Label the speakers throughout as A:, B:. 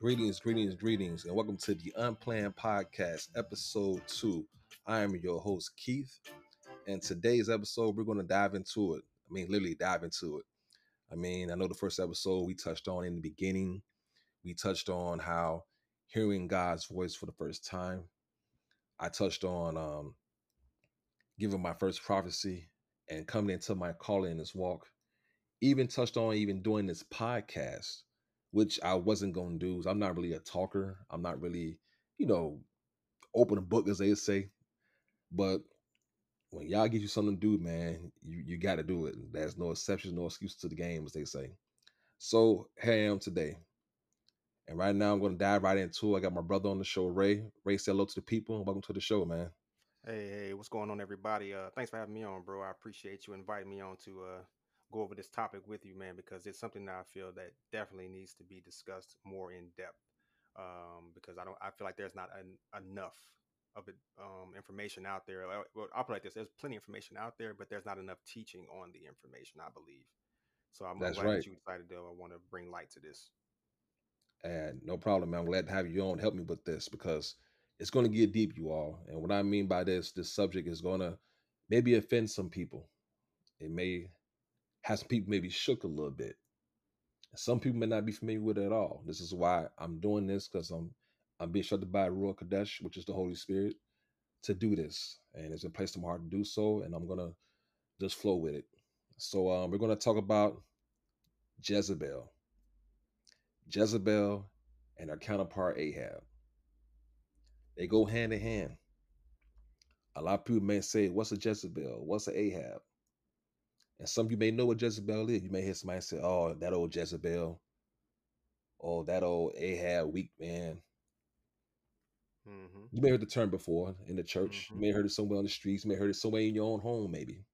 A: Greetings, greetings, greetings, and welcome to the Unplanned Podcast, episode two. I am your host, Keith, and today's episode, we're going to dive into it. I mean, literally dive into it. I mean, I know the first episode we touched on in the beginning, we touched on how hearing God's voice for the first time. I touched on um, giving my first prophecy and coming into my calling in this walk. Even touched on even doing this podcast which I wasn't gonna do. I'm not really a talker. I'm not really, you know, open a book as they say. But when Yah give you something to do, man, you you got to do it. There's no exceptions, no excuse to the game, as they say. So here I am today, and right now I'm gonna dive right into. it. I got my brother on the show, Ray. Ray, say hello to the people. Welcome to the show, man.
B: Hey, hey, what's going on, everybody? Uh, thanks for having me on, bro. I appreciate you inviting me on to uh go over this topic with you, man, because it's something that I feel that definitely needs to be discussed more in depth. Um, because I don't, I feel like there's not an, enough of it, um, information out there. Well, I'll put it like this: there's plenty of information out there, but there's not enough teaching on the information. I believe. So I'm
A: That's
B: glad
A: right.
B: that you decided to I want to bring light to this.
A: And no problem, man. I'm glad to have you on. Help me with this because it's going to get deep, you all. And what I mean by this, this subject is going to maybe offend some people. It may some people maybe shook a little bit. Some people may not be familiar with it at all. This is why I'm doing this because I'm I'm being instructed by Ruach Kadesh, which is the Holy Spirit, to do this, and it's been placed in my heart to do so, and I'm gonna just flow with it. So um, we're gonna talk about Jezebel, Jezebel, and her counterpart Ahab. They go hand in hand. A lot of people may say, "What's a Jezebel? What's an Ahab?" And some of you may know what Jezebel is. You may hear somebody say, "Oh, that old Jezebel." Oh, that old Ahab weak man.
B: Mm-hmm.
A: You may have heard the term before in the church. You
B: Mm-hmm.
A: may have heard it somewhere on the streets. You may have heard it somewhere in your own home, maybe.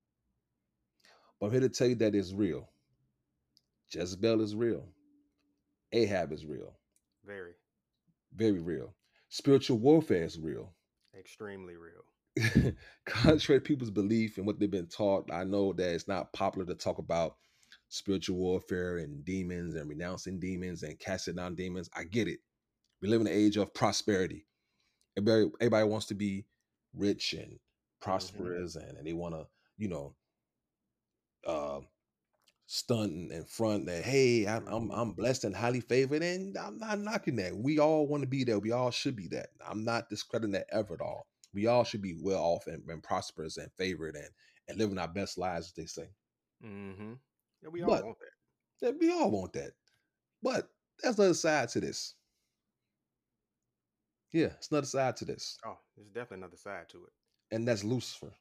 A: But I'm here to tell you that it's real. Jezebel is real. Ahab is real.
B: Very,
A: Very real. Spiritual warfare is real.
B: extremely real.
A: Contrary to people's belief and what they've been taught, I know that it's not popular to talk about spiritual warfare and demons and renouncing demons and casting down demons. I get it. We live in an age of prosperity. Everybody, everybody wants to be rich and
B: Mm-hmm.
A: prosperous, and, and they want to, you know, uh, stunt and front that hey, I'm, I'm
B: Mhm.
A: I'm blessed and highly favored, and I'm not knocking that. We all want to be there. We all should be that. I'm not discrediting that ever at all. We all should be well off and, and prosperous and favored and and living our best lives, as they say.
B: Mm-hmm. Yeah, we all
A: But
B: want that.
A: that we all want that. But there's another side to this. Yeah, it's another side to this,
B: Oh, there's definitely another side to it.
A: and that's Lucifer.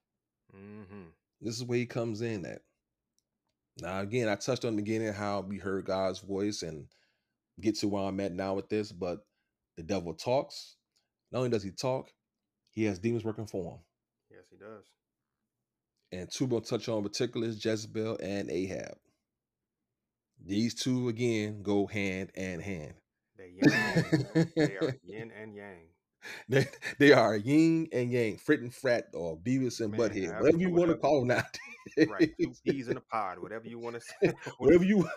B: Mm-hmm.
A: This is where he comes in at. Now, again, I touched on the beginning how we heard God's voice and get to where I'm at now with this, but the devil talks. Not only does he talk, he has demons working for him.
B: Yes, he does.
A: And two we'll touch on in particular is Jezebel and Ahab. These two again go hand and hand.
B: They yin and yang. They are yin and yang.
A: they, they are yin and yang, frit and frat, or Beavis and
B: Man,
A: Butthead, whatever you want to call them nowadays.
B: Right, two peas in a pod, whatever you want to say.
A: whatever you,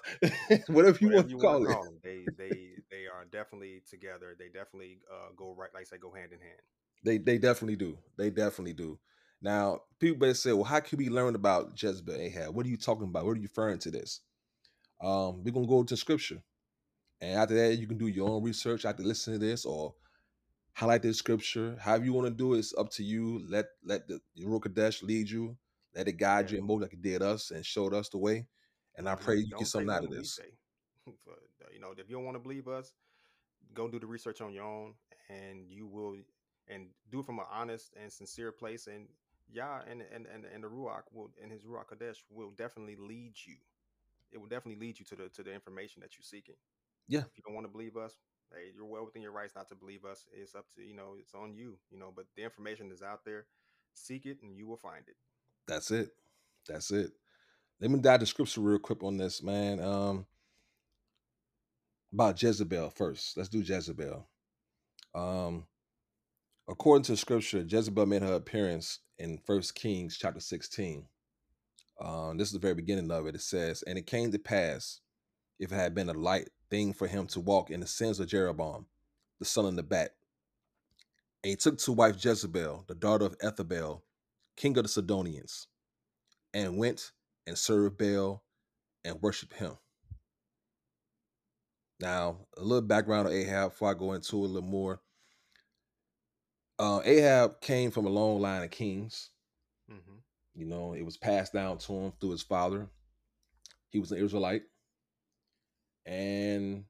A: whatever you want to call it.
B: them. They they they are definitely together. They definitely uh, go right, like I say, go hand in hand.
A: They they definitely do. They definitely do. Now, people better say, well, how can we learn about Jezebel and Ahab? What are you talking about? What are you referring to this? Um, we're gonna go to scripture. And after that, you can do your own research after listening to this or highlight this scripture. However you want to do it, it's up to you. Let let the Ruach Kadesh lead you. Let it guide you and mold like it did us and showed us the way. And I pray you
B: Don't
A: get
B: say
A: something out of
B: what we
A: this.
B: say. But, uh, you know, if you don't want to believe us, go do the research on your own, and you will, and do it from an honest and sincere place. And Yah and and and, and the Ruach will, and His Ruach Kadesh will definitely lead you. It will definitely lead you to the to the information that you're seeking.
A: Yeah.
B: If you don't want to believe us, hey, you're well within your rights not to believe us. It's up to you know, it's on you. You know, but the information is out there. Seek it, and you will find it.
A: That's it. That's it. Let me dive the scripture real quick on this, man. Um, about Jezebel first. Let's do Jezebel. Um, according to scripture, Jezebel made her appearance in First Kings chapter 16. Um, this is the very beginning of it. It says, And it came to pass, if it had been a light thing for him to walk in the sins of Jeroboam, the son of Nebat. And he took to wife Jezebel, the daughter of Ethbaal, king of the Sidonians, and went and served Baal and worshiped him. Now, a little background on Ahab before I go into a little more. Uh, Ahab came from a long line of kings.
B: Mm-hmm.
A: You know, it was passed down to him through his father. He was an Israelite. And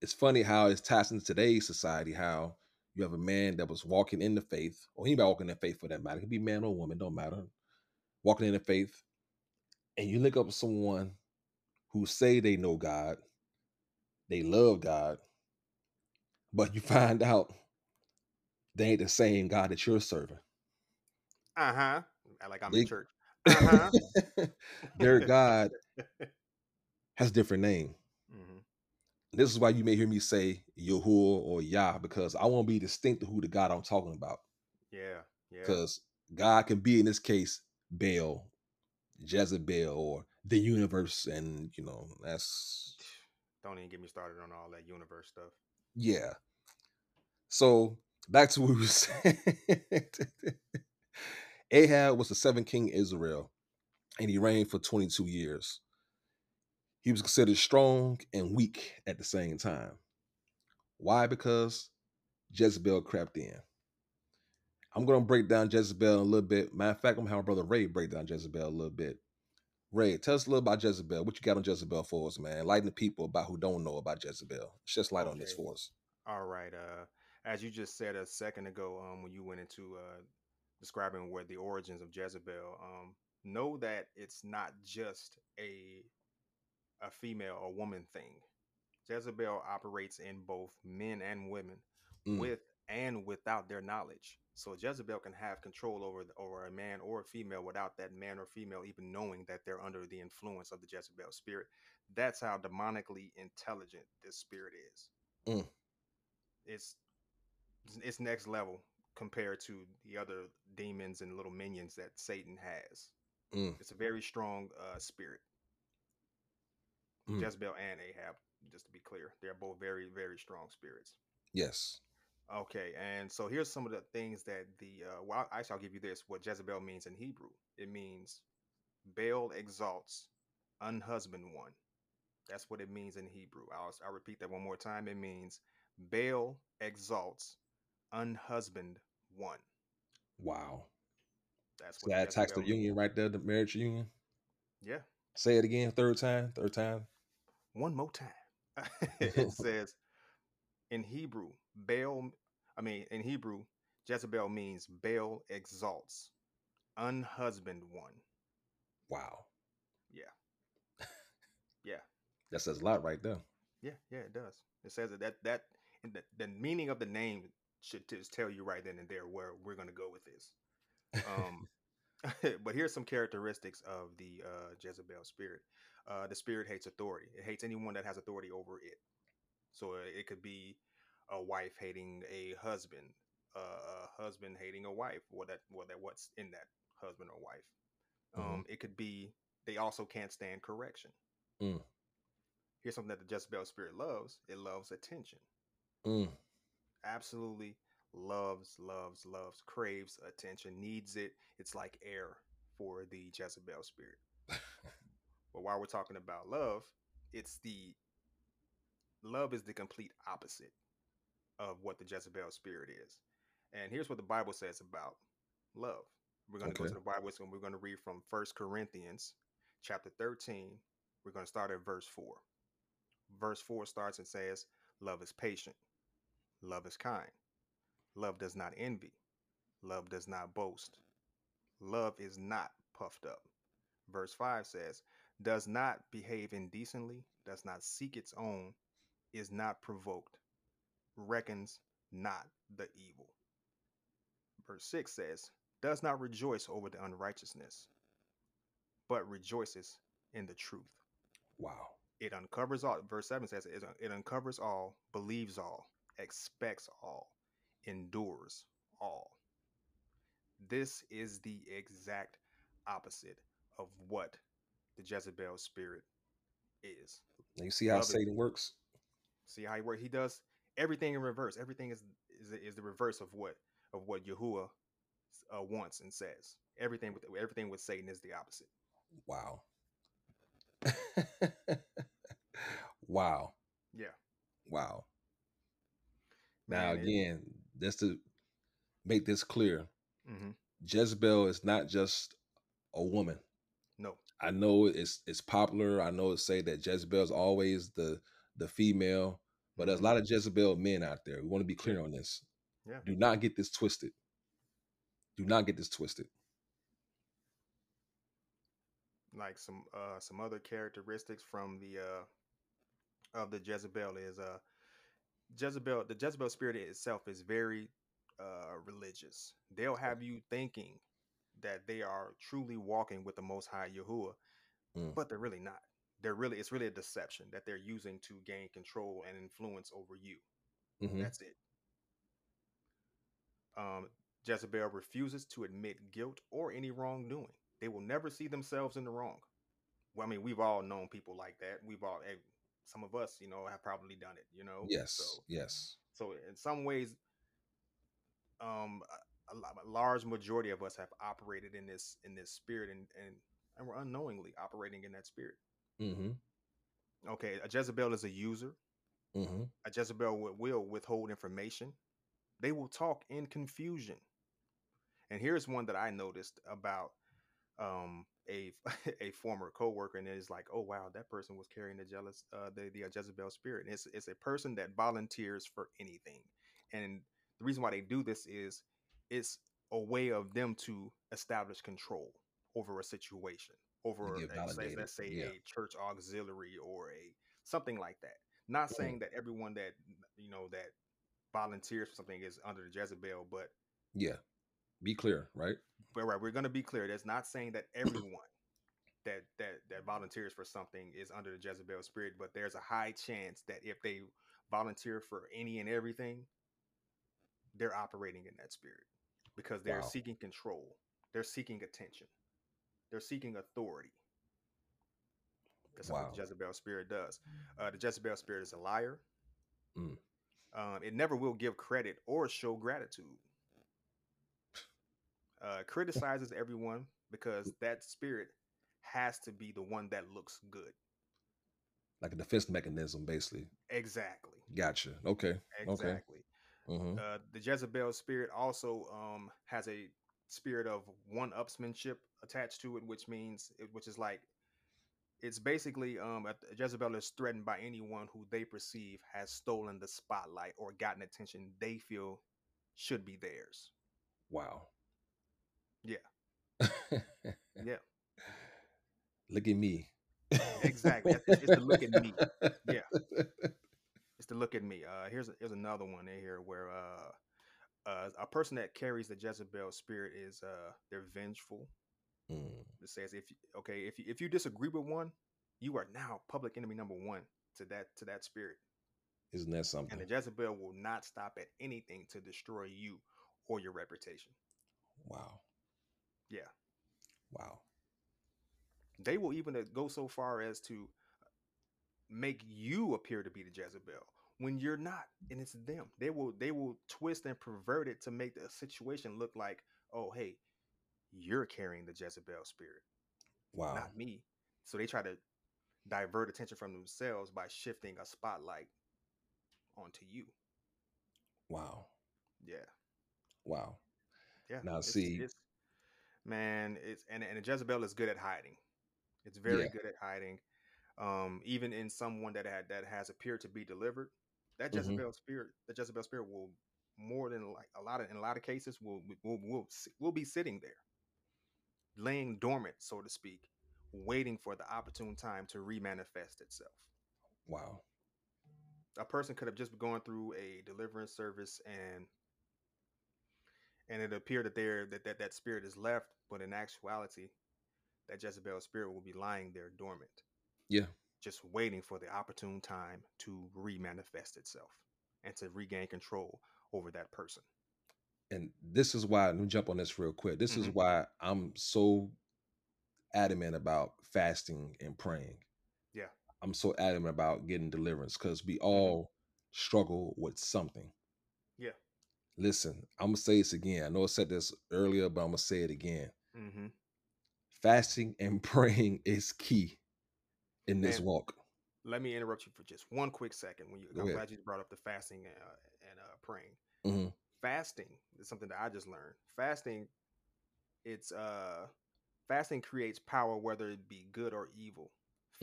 A: it's funny how it's attached in today's society, how you have a man that was walking in the faith, or anybody walking in the faith for that matter. It could be man or woman, don't matter. Walking in the faith. And you look up someone who say they know God, they love God, but you find out they ain't the same God that you're serving.
B: Uh huh. Like I'm
A: They-
B: in church. Uh huh.
A: Their God has a different name.
B: hmm
A: This is why you may hear me say Yahuwah or Yah, because I want to be distinct to who the God I'm talking about.
B: Yeah. Yeah.
A: Because God can be in this case Baal, Jezebel, or the universe, and you know, that's
B: Don't even get me started on all that universe stuff.
A: yeah. So back to what we were saying. Ahab was the seventh king of Israel, and he reigned for 22 years. He was considered strong and weak at the same time. Why? Because Jezebel crept in. I'm going to break down Jezebel a little bit. Matter of fact, I'm going to have my brother Ray break down Jezebel a little bit. Ray, tell us a little about Jezebel. What you got on Jezebel for us, man? Lighten the people about who don't know about Jezebel. Shed light on this for us.
B: All right. Uh, as you just said a second ago, um, when you went into uh, describing where the origins of Jezebel, um, know that it's not just a a female or woman thing. Jezebel operates in both men and women,
A: Mm.
B: with and without their knowledge. So Jezebel can have control over the- over a man or a female without that man or female even knowing that they're under the influence of the Jezebel spirit. That's how demonically intelligent this spirit is.
A: Mm.
B: It's it's next level compared to the other demons and little minions that Satan has.
A: Mm.
B: It's a very strong uh, spirit.
A: Mm.
B: Jezebel and Ahab, just to be clear, they're both very very strong spirits.
A: Yes.
B: Okay, and so here's some of the things that the uh, well, I shall give you this: what Jezebel means in Hebrew. It means Baal exalts, unhusband one. That's what it means in Hebrew. I'll, I'll repeat that one more time. It means Baal exalts, unhusband one.
A: Wow.
B: That's
A: So
B: what
A: that attacks the union right there, the marriage union.
B: Yeah,
A: Say it again, third time, third time.
B: one more time. it says in Hebrew, Baal. I mean, in Hebrew, Jezebel means Baal exalts, unhusband one.
A: Wow.
B: Yeah. Yeah.
A: That says a lot right there.
B: Yeah, yeah, it does. It says that that, that the, the meaning of the name should just tell you right then and there where we're going to go with this. Um, but here's some characteristics of the uh, Jezebel spirit. Uh, the spirit hates authority. It hates anyone that has authority over it. So uh, it could be a wife hating a husband, uh, a husband hating a wife, or that, or that what's in that husband or wife. Um, It could be they also can't stand correction.
A: Mm.
B: Here's something that the Jezebel spirit loves. It loves attention.
A: Mm.
B: Absolutely loves, loves, loves, craves attention, needs it. It's like air for the Jezebel spirit. but while we're talking about love, it's the love is the complete opposite of what the Jezebel spirit is. And here's what the Bible says about love. We're going to go to the Bible and we're going to read from First Corinthians chapter 13. We're going to start at verse 4. Verse 4 starts and says, Love is patient. Love is kind. Love does not envy. Love does not boast. Love is not puffed up. Verse 5 says, Does not behave indecently, does not seek its own, is not provoked, reckons not the evil. Verse 6 says, Does not rejoice over the unrighteousness, but rejoices in the truth.
A: Wow.
B: It uncovers all. Verse 7 says, It, it uncovers all, believes all, expects all, endures all. This is the exact opposite of what the Jezebel spirit is.
A: Now you see how
B: Love it.
A: Satan works?
B: See how he works. He does everything in reverse. Everything is is, is the reverse of what of what Yahuwah uh, wants and says. Everything with everything with Satan is the opposite.
A: Wow. wow.
B: Yeah.
A: Wow.
B: Man,
A: Now
B: it-
A: again, just to make this clear,
B: mhm.
A: Jezebel is not just a woman.
B: no.
A: I know it's it's popular. I know it say that Jezebel is always the the female, but there's a
B: Mhm.
A: lot of Jezebel men out there. We want to be clear on this.
B: Yeah.
A: Do not get this twisted. Do not get this twisted.
B: like some uh some other characteristics from the uh of the Jezebel is uh Jezebel the Jezebel spirit itself is very uh religious. They'll have you thinking that they are truly walking with the most high Yahuwah,
A: Mm.
B: but they're really not. They're really it's really a deception that they're using to gain control and influence over you.
A: Mhm.
B: That's it. Um, Jezebel refuses to admit guilt or any wrongdoing. They will never see themselves in the wrong. Well, I mean, we've all known people like that. We've all, eh, some of us, you know, have probably done it. You know.
A: Yes.
B: So,
A: yes.
B: so in some ways, um, a, a large majority of us have operated in this in this spirit, and and and we're unknowingly operating in that spirit.
A: Mm-hmm.
B: Okay, a Jezebel is a user.
A: Mm-hmm.
B: a Jezebel will, will withhold information. They will talk in confusion. And here's one that I noticed about um, a a former coworker, and it's like, oh wow, that person was carrying the jealous uh, the the uh, Jezebel spirit. And it's it's a person that volunteers for anything, and the reason why they do this is it's a way of them to establish control over a situation, over
A: get
B: a, say, let's say
A: yeah.
B: a church auxiliary or a something like that. Not
A: Mhm.
B: saying that everyone that you know that volunteers for something is under the Jezebel, but
A: Yeah. Be clear, right?
B: But right, we're going to be clear. That's not saying that everyone that that that volunteers for something is under the Jezebel spirit, but there's a high chance that if they volunteer for any and everything, they're operating in that spirit because they're
A: Wow.
B: seeking control, they're seeking attention, they're seeking authority. That's what the Jezebel spirit does. Uh, the Jezebel spirit is a liar.
A: Mm.
B: Um, it never will give credit or show gratitude. Uh, criticizes everyone because that spirit has to be the one that looks good.
A: Like a defense mechanism, basically.
B: Exactly.
A: Gotcha. Okay. Okay.
B: Exactly.
A: Mm-hmm.
B: Uh, the Jezebel spirit also um, has a spirit of one upsmanship attached to it, which means, it- which is like, it's basically um, a, Jezebel is threatened by anyone who they perceive has stolen the spotlight or gotten attention they feel should be theirs.
A: Wow.
B: Yeah. Yeah.
A: Look at me.
B: Exactly. It's- it's the look at me. Yeah. It's the look at me. Uh, here's a, here's another one in here where uh, uh, a person that carries the Jezebel spirit is uh, they're vengeful.
A: Mm.
B: It says if you, okay if you, if you disagree with one, you are now public enemy number one to that to that spirit,
A: Isn't that something?
B: and the Jezebel will not stop at anything to destroy you or your reputation.
A: wow.
B: Yeah,
A: Wow.
B: they will even uh, go so far as to make you appear to be the Jezebel when you're not, and it's them. They will they will twist and pervert it to make the situation look like, oh hey, you're carrying the Jezebel spirit.
A: Wow.
B: not me. So they try to divert attention from themselves by shifting a spotlight onto you.
A: Wow.
B: Yeah,
A: Wow.
B: yeah.
A: Now,
B: it's-
A: see-
B: it's, man, it's and and Jezebel is good at hiding. It's very
A: Yeah.
B: good at hiding. Um, even in someone that had that has appeared to be delivered, that. Jezebel spirit, the Jezebel spirit will more than like a lot of in a lot of cases will will will will be sitting there, laying dormant, so to speak, waiting for the opportune time to remanifest itself.
A: Wow.
B: a person could have just been going through a deliverance service and and it appeared that there that, that that spirit is left but in actuality that jezebel spirit will be lying there dormant
A: Yeah.
B: just waiting for the opportune time to remanifest itself and to regain control over that person
A: And this is why, let me jump on this real quick. This is
B: Mhm.
A: why I'm so adamant about fasting and praying.
B: Yeah.
A: I'm so adamant about getting deliverance because we all struggle with something. Listen, I'm gonna say this again. I know I said this earlier, but I'm gonna say it again.
B: Mm-hmm.
A: Fasting and praying is key in this
B: Man,
A: walk.
B: let me interrupt you for just one quick second. When you,
A: Go
B: I'm
A: ahead.
B: glad you brought up the fasting and, uh, and uh, praying.
A: hmm
B: Fasting is something that I just learned. Fasting, it's uh, fasting creates power, whether it be good or evil.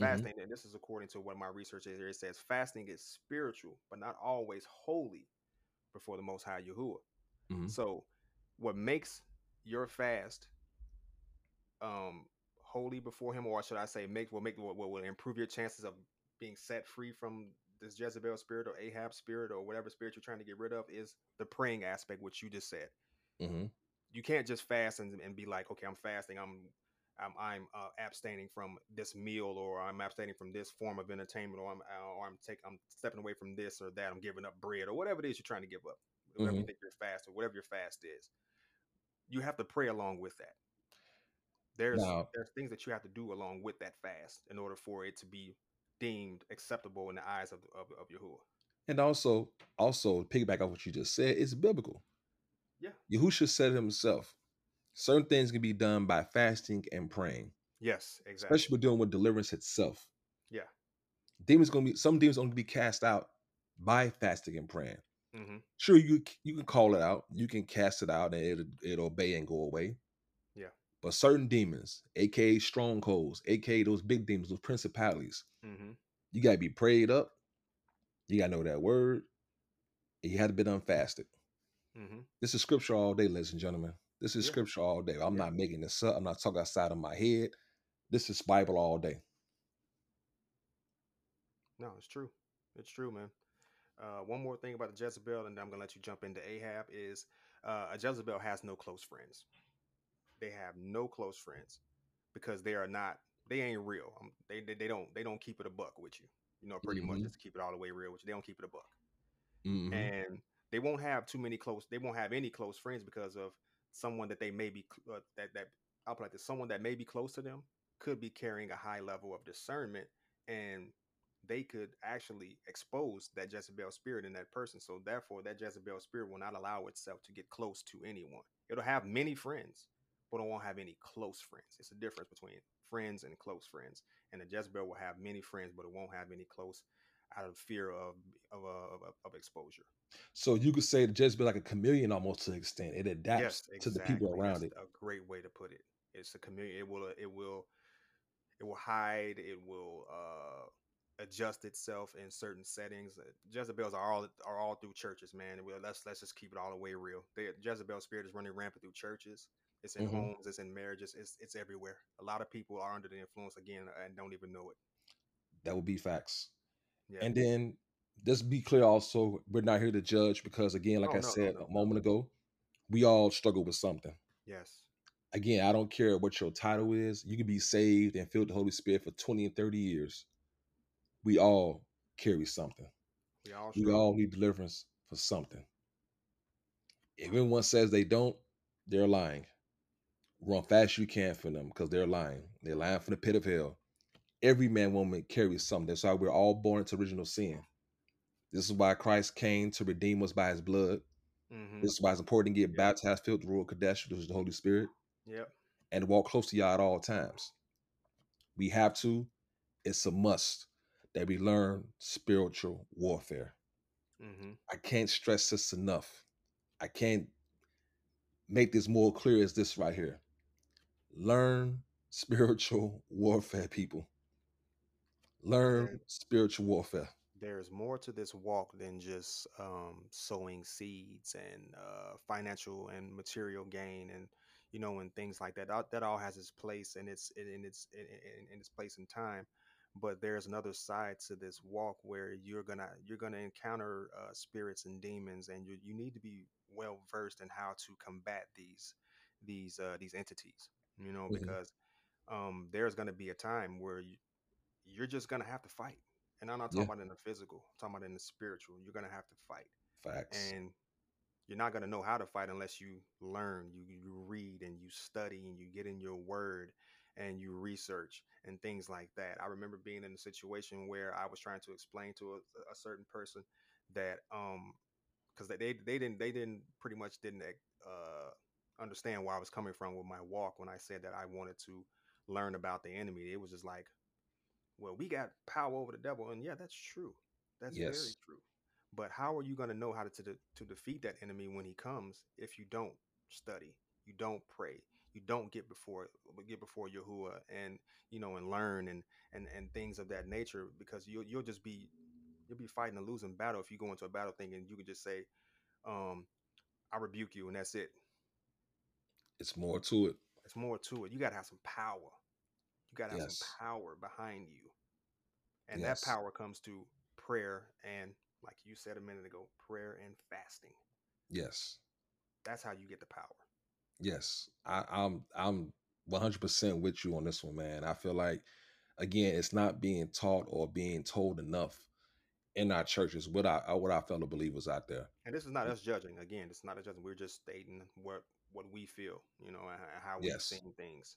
A: Mhm.
B: Fasting, and this is according to what my research is here. It says fasting is spiritual, but not always holy before the Most High Yahuwah.
A: Mhm.
B: So, what makes your fast um holy before Him, or should I say, make will make what will will improve your chances of being set free from this Jezebel spirit or Ahab spirit or whatever spirit you're trying to get rid of is the praying aspect, which you just said.
A: hmm
B: You can't just fast and, and be like, okay, I'm fasting, I'm I'm, I'm uh, abstaining from this meal, or I'm abstaining from this form of entertainment, or I'm uh, or I'm taking I'm stepping away from this or that. I'm giving up bread, or whatever it is you're trying to give up, whatever you
A: Mhm.
B: think your fast or whatever your fast is. You have to pray along with that. There's there's things that you have to do along with that fast in order for it to be deemed acceptable in the eyes of of, of Yahuwah.
A: and also, also piggyback off what you just said, it's biblical.
B: Yeah.
A: Yahusha said it himself. Certain things can be done by fasting and praying,
B: Yes, exactly.
A: especially with dealing with deliverance itself.
B: Yeah.
A: Demons gonna be some demons gonna be cast out by fasting and praying.
B: Mm-hmm.
A: Sure, you you can call it out, you can cast it out, and it'll it'll obey and go away.
B: Yeah.
A: But certain demons, aka strongholds, aka those big demons, those principalities,
B: hmm
A: you gotta be prayed up. You gotta know that word. You have to be done fasted.
B: hmm
A: This is scripture all day, ladies and gentlemen. This is
B: Yeah.
A: scripture all day. I'm
B: Yeah.
A: not making this up. I'm not talking outside of my head. This is Bible all day.
B: No, it's true. It's true, man. Uh, one more thing about the Jezebel, and then I'm gonna let you jump into Ahab. Is uh, a Jezebel has no close friends. They have no close friends because they are not. They ain't real. Um, they, they they don't they don't keep it a buck with you. You know, pretty much
A: Mhm.
B: just keep it all the way real with you. They don't keep it a buck,
A: Mhm.
B: and they won't have too many close. They won't have any close friends because of someone that they may be uh, that that I'll put like this: someone that may be close to them could be carrying a high level of discernment and they could actually expose that Jezebel spirit in that person. So therefore, that Jezebel spirit will not allow itself to get close to anyone. It'll have many friends, but it won't have any close friends. It's a difference between friends and close friends. And the Jezebel will have many friends, but it won't have any close out of fear of of uh, of, of exposure.
A: So you could say the Jezebel like a chameleon almost to an extent. It adapts
B: yes,
A: to the people around
B: That's
A: it.
B: a great way to put it. It's a community. It will. It will. It will hide. It will uh, adjust itself in certain settings. Uh, Jezebels are all are all through churches, man. Well, let's let's just keep it all the way real. The Jezebel spirit is running rampant through churches. It's in
A: Mhm.
B: homes. It's in marriages. It's it's everywhere. A lot of people are under the influence again and don't even know it.
A: That would be facts.
B: Yeah.
A: And then just be clear also, we're not here to judge because again, like I
B: no,
A: said
B: no,
A: a moment ago, we all struggle with something.
B: yes.
A: Again, I don't care what your title is. You can be saved and filled with the Holy Spirit for 20 and 30 years. We all carry something.
B: We all
A: We all need deliverance for something. If anyone says they don't, they're lying. Run fast you can for them because they're lying. They're lying from the pit of hell. Every man, woman carries something. That's why we're all born into original sin. This is why Christ came to redeem us by his blood.
B: hmm
A: This is why it's important to get
B: Yeah.
A: baptized, filled with the Ruach Kadesh, which is the Holy Spirit,
B: Yep.
A: and walk close to Yah at all times. We have to. It's a must that we learn spiritual warfare.
B: hmm
A: I can't stress this enough. I can't make this more clear as this right here. Learn spiritual warfare, people. Learn spiritual warfare.
B: there's more to this walk than just um, sowing seeds and uh, financial and material gain and you know and things like that that, that all has its place and its in its in, in, in its place and time but there's another side to this walk where you're gonna you're gonna encounter uh, spirits and demons and you, you need to be well versed in how to combat these these uh, these entities you know
A: Mhm.
B: because um, there's gonna be a time where you, you're just gonna have to fight and I'm not talking
A: Yeah.
B: about in the physical, I'm talking about in the spiritual. You're gonna have to fight,
A: Facts.
B: and you're not gonna know how to fight unless you learn, you you read and you study and you get in your word and you research and things like that. I remember being in a situation where I was trying to explain to a, a certain person that um because they they didn't they didn't pretty much didn't uh understand where I was coming from with my walk when I said that I wanted to learn about the enemy. It was just like, well, we got power over the devil, and yeah, that's true. That's very true. But how are you going to know how to, to to defeat that enemy when he comes if you don't study, you don't pray, you don't get before get before Yahuwah and you know and learn and and and things of that nature because you'll you'll just be you'll be fighting a losing battle if you go into a battle thing and you can just say, um, I rebuke you and that's it.
A: It's more to it.
B: It's more to it. You got to have some power. You got to have
A: Yes.
B: some power behind you. And
A: Yes.
B: that power comes to prayer and, like you said a minute ago, prayer and fasting.
A: Yes.
B: That's how you get the power.
A: Yes. I, I'm I'm 100% with you on this one, man. I feel like again, it's not being taught or being told enough in our churches with I uh, what our fellow believers out there.
B: And this is not us judging. Again, it's not a judging. We're just stating what what we feel, you know, and how we've
A: Yes.
B: seen things.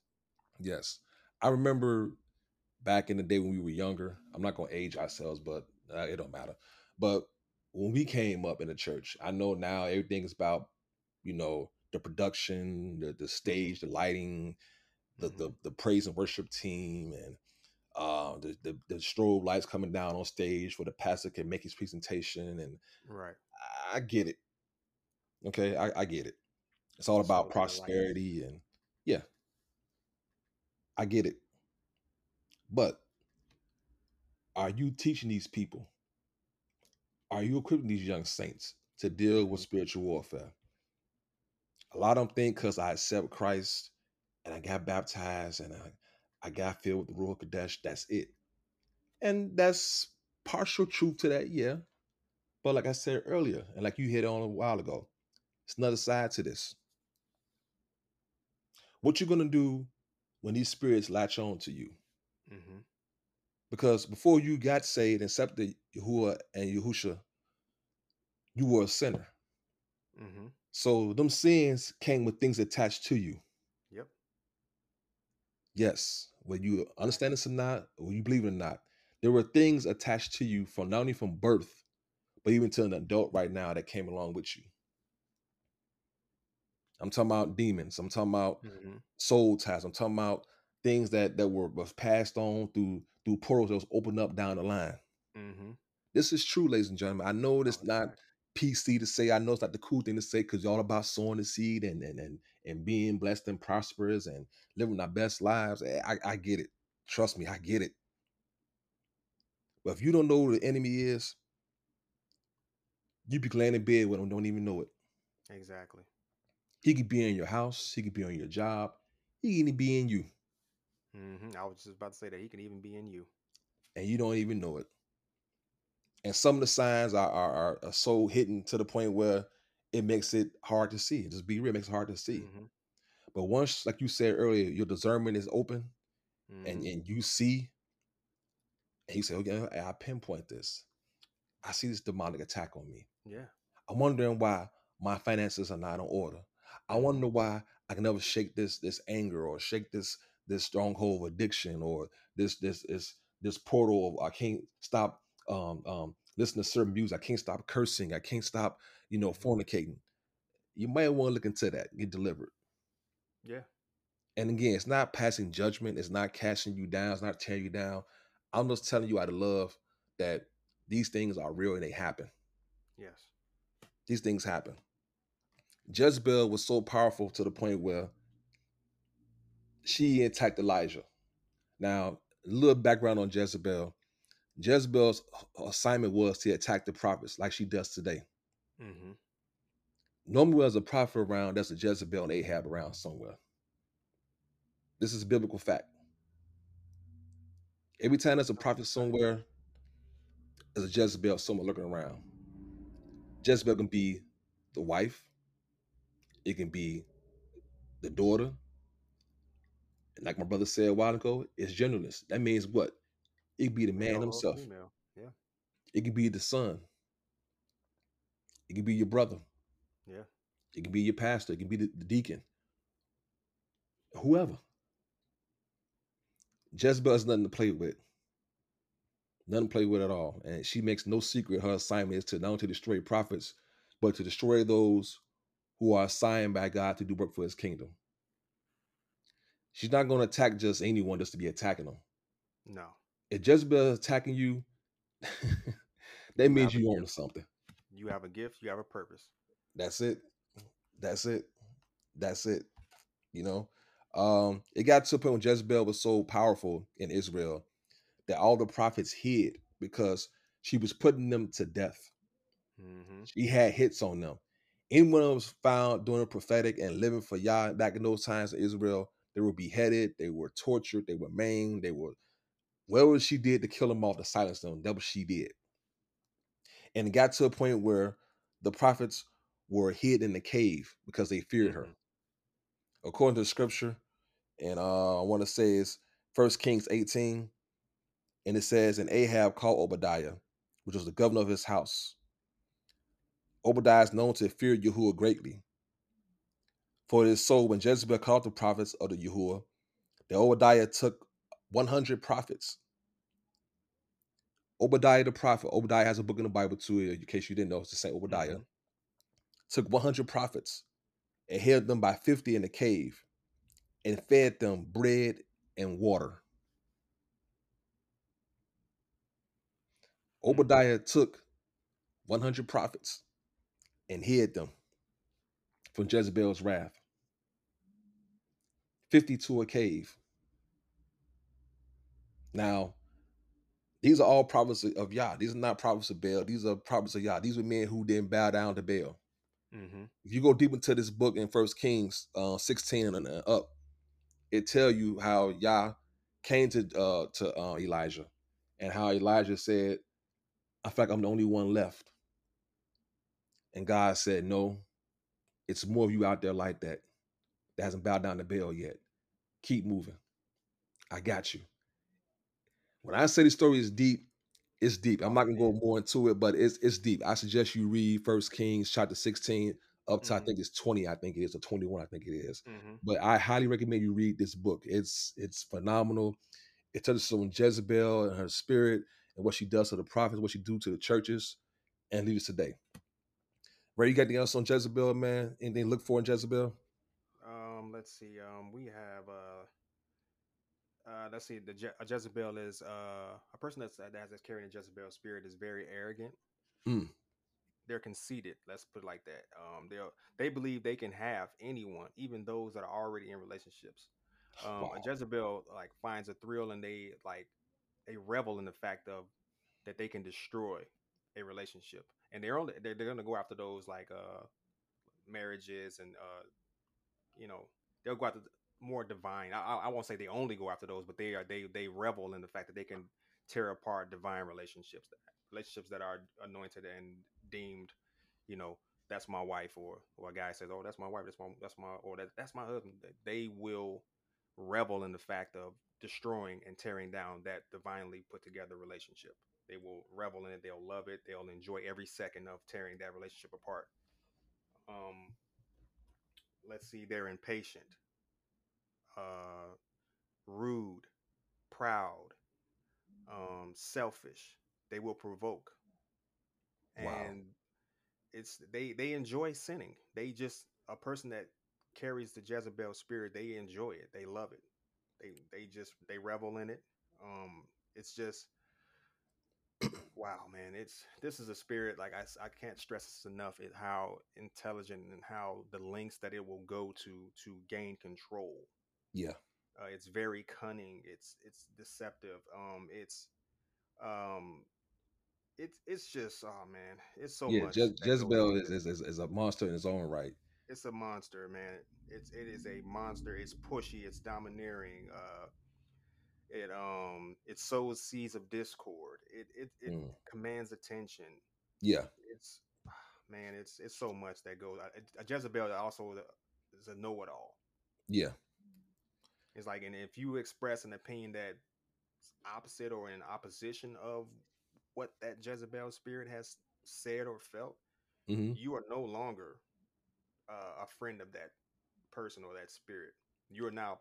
A: Yes. I remember back in the day when we were younger. I'm not going to age ourselves, but uh, it don't matter. But when we came up in the church, I know now everything's about, you know, the production, the the stage, the lighting, the
B: Mhm.
A: the, the praise and worship team, and uh, the, the the strobe lights coming down on stage where the pastor can make his presentation. And
B: Right.
A: I get it. Okay, I, I get it. It's all about
B: smoke the lights.
A: prosperity and yeah, I get it. But are you teaching these people? Are you equipping these young saints to deal with spiritual warfare? A lot of them think because I accept Christ and I got baptized and I, I got filled with the Ruach Kadesh, that's it. And that's partial truth to that, yeah. But like I said earlier, and like you hit on a while ago, it's another side to this. What you're gonna do when these spirits latch on to you?
B: Mm-hmm.
A: Because before you got saved and accepted Yahuwah and Yahusha, you were a sinner.
B: Mm-hmm.
A: So them sins came with things attached to you.
B: Yep.
A: Yes, whether you understand this or not, or you believe it or not, there were things attached to you from not only from birth, but even to an adult right now that came along with you. I'm talking about demons. I'm talking about
B: Mm-hmm.
A: soul ties. I'm talking about things that that were was passed on through through portals that was opened up down the line.
B: Mm-hmm.
A: This is true, ladies and gentlemen. I know it's
B: Oh,
A: not. PC to say. I know it's not the cool thing to say because you're all about sowing the seed and and and and being blessed and prosperous and living our best lives. Eh, I, I get it. Trust me, I get it. But if you don't know who the enemy is, you be laying in bed with him, don't even know it.
B: Exactly.
A: He could be in your house, he could be on your job, he can even be in you,
B: Mm-hmm. I was just about to say that he can even be in you.
A: and you don't even know it. And some of the signs are are, are, are so hidden to the point where it makes it hard to see. Just be real, it makes it hard to see.
B: Mm-hmm.
A: But once, like you said earlier, your discernment is open
B: Mm-hmm.
A: and, and you see, and you say, okay, I pinpoint this. I see this demonic attack on me.
B: yeah.
A: I'm wondering why my finances are not in order. I wonder why I can never shake this this anger or shake this this stronghold of addiction or this this this this portal of I can't stop um um listening to certain music. I can't stop cursing. I can't stop, you know,
B: Mhm.
A: fornicating. You might want to look into that, get delivered.
B: Yeah.
A: And again, it's not passing judgment, it's not casting you down, it's not tearing you down. I'm just telling you out of love that these things are real and they happen.
B: Yes.
A: These things happen. Jezebel was so powerful to the point where she attacked Elijah. Now, a little background on Jezebel. Jezebel's assignment was to attack the prophets like she does today.
B: Mm-hmm.
A: Normally, there's a prophet around, there's a Jezebel and Ahab around somewhere. This is a biblical fact. Every time there's a prophet somewhere, there's a Jezebel somewhere looking around. Jezebel can be the wife, it can be the daughter. And like my brother said a while ago, it's genderless. That means what? It could be the man
B: Male
A: himself.
B: female. Yeah.
A: It could be the son. It could be your brother.
B: Yeah.
A: It could be your pastor. It could be the, the deacon. Whoever. Jezebel is nothing to play with. Nothing to play with at all. And she makes no secret her assignment is to not only to destroy prophets, but to destroy those who are assigned by God to do work for his kingdom. She's not going to attack just anyone just to be attacking them.
B: No.
A: If Jezebel is attacking you, that
B: You
A: means you own something.
B: You have a gift, you have a purpose.
A: That's it. That's it. That's it. You know, um, it got to a point when Jezebel was so powerful in Israel that all the prophets hid because she was putting them to death.
B: Mm-hmm.
A: She had hits on them. Anyone was found doing a prophetic and living for Yah back in those times in Israel, they were beheaded, they were tortured, they were maimed, they were whatever she did to kill them off, to silence them, that what she did. And it got to a point where the prophets were hid in the cave because they feared her.
B: Mhm.
A: According to the scripture, and uh, I want to say it's First Kings 18, and it says, And Ahab called Obadiah, which was the governor of his house. Obadiah is known to fear Yahuwah greatly. For it is so when Jezebel called the prophets of the Yahuwah, that Obadiah took 100 prophets. Obadiah the prophet, Obadiah has a book in the Bible too, in case you didn't know, it's the same Obadiah.
B: Mhm.
A: Took 100 prophets and held them by 50 in the cave and fed them bread and water. Obadiah took 100 prophets and hid them from Jezebel's wrath. 50 to a cave. Now, these are all prophets of Yah. These are not prophets of Baal. These are prophets of Yah. These were men who didn't bow down to Baal.
B: Mm-hmm.
A: If you go deep into this book in First Kings uh, 16 and uh, up, it tell you how Yah came to uh, to uh, Elijah and how Elijah said, I feel like I'm the only one left. And God said, No, it's more of you out there like that that hasn't bowed down to Baal yet. Keep moving. I got you. When I say the story is deep, it's deep. I'm
B: Oh,
A: not gonna go more into it, but it's it's deep. I suggest you read First Kings chapter 16 up to I
B: Mhm.
A: think it's 20, I think it is, or 21, I think it is.
B: Mm-hmm.
A: But I highly recommend you read this book. It's it's phenomenal. It touches on Jezebel and her spirit and what she does to the prophets, what she do to the churches and leaders today. Ray, you got anything else on Jezebel, man? Anything to look for in Jezebel?
B: Um, let's see. Um, we have uh, uh, let's see. The Je- Jezebel is uh a person that's that has carrying a Jezebel spirit is very arrogant.
A: Mm.
B: They're conceited. Let's put it like that. Um, they they believe they can have anyone, even those that are already in relationships. Um,
A: Wow.
B: a Jezebel like finds a thrill and they like they revel in the fact of that they can destroy a relationship, and they're only they're, they're gonna go after those like uh marriages and uh you know they'll go after more divine. I, I I won't say they only go after those, but they are they they revel in the fact that they can tear apart divine relationships, relationships that are anointed and deemed, you know, that's my wife, or or a guy says, oh, that's my wife, that's my that's my or that that's my husband. They will revel in the fact of destroying and tearing down that divinely put together relationship. They will revel in it. They'll love it. They'll enjoy every second of tearing that relationship apart. Um, let's see, they're impatient, uh, rude, proud, um, selfish. They will provoke,
A: Wow.
B: it's they they enjoy sinning. They just a person that carries the Jezebel spirit. They enjoy it. They love it. They they just they revel in it. Um, it's just wow, man. It's this is a spirit like I, I can't stress this enough. It how intelligent and how the lengths that it will go to to gain control.
A: Yeah.
B: Uh, it's very cunning. It's it's deceptive. Um, it's um, it's it's just oh man, it's so
A: yeah.
B: much.
A: Je- Jezebel is, is, is, is a monster in its own right.
B: It's a monster, man. It's it is a monster. It's pushy. It's domineering. Uh, it um it sows seeds of discord. It it it
A: Mm.
B: commands attention.
A: Yeah.
B: It's man, it's it's so much that goes. A, Jezebel also is a know-it-all.
A: Yeah.
B: It's like, and if you express an opinion that's opposite or in opposition of what that Jezebel spirit has said or felt,
A: hmm
B: you are no longer uh, a friend of that person or that spirit. You are now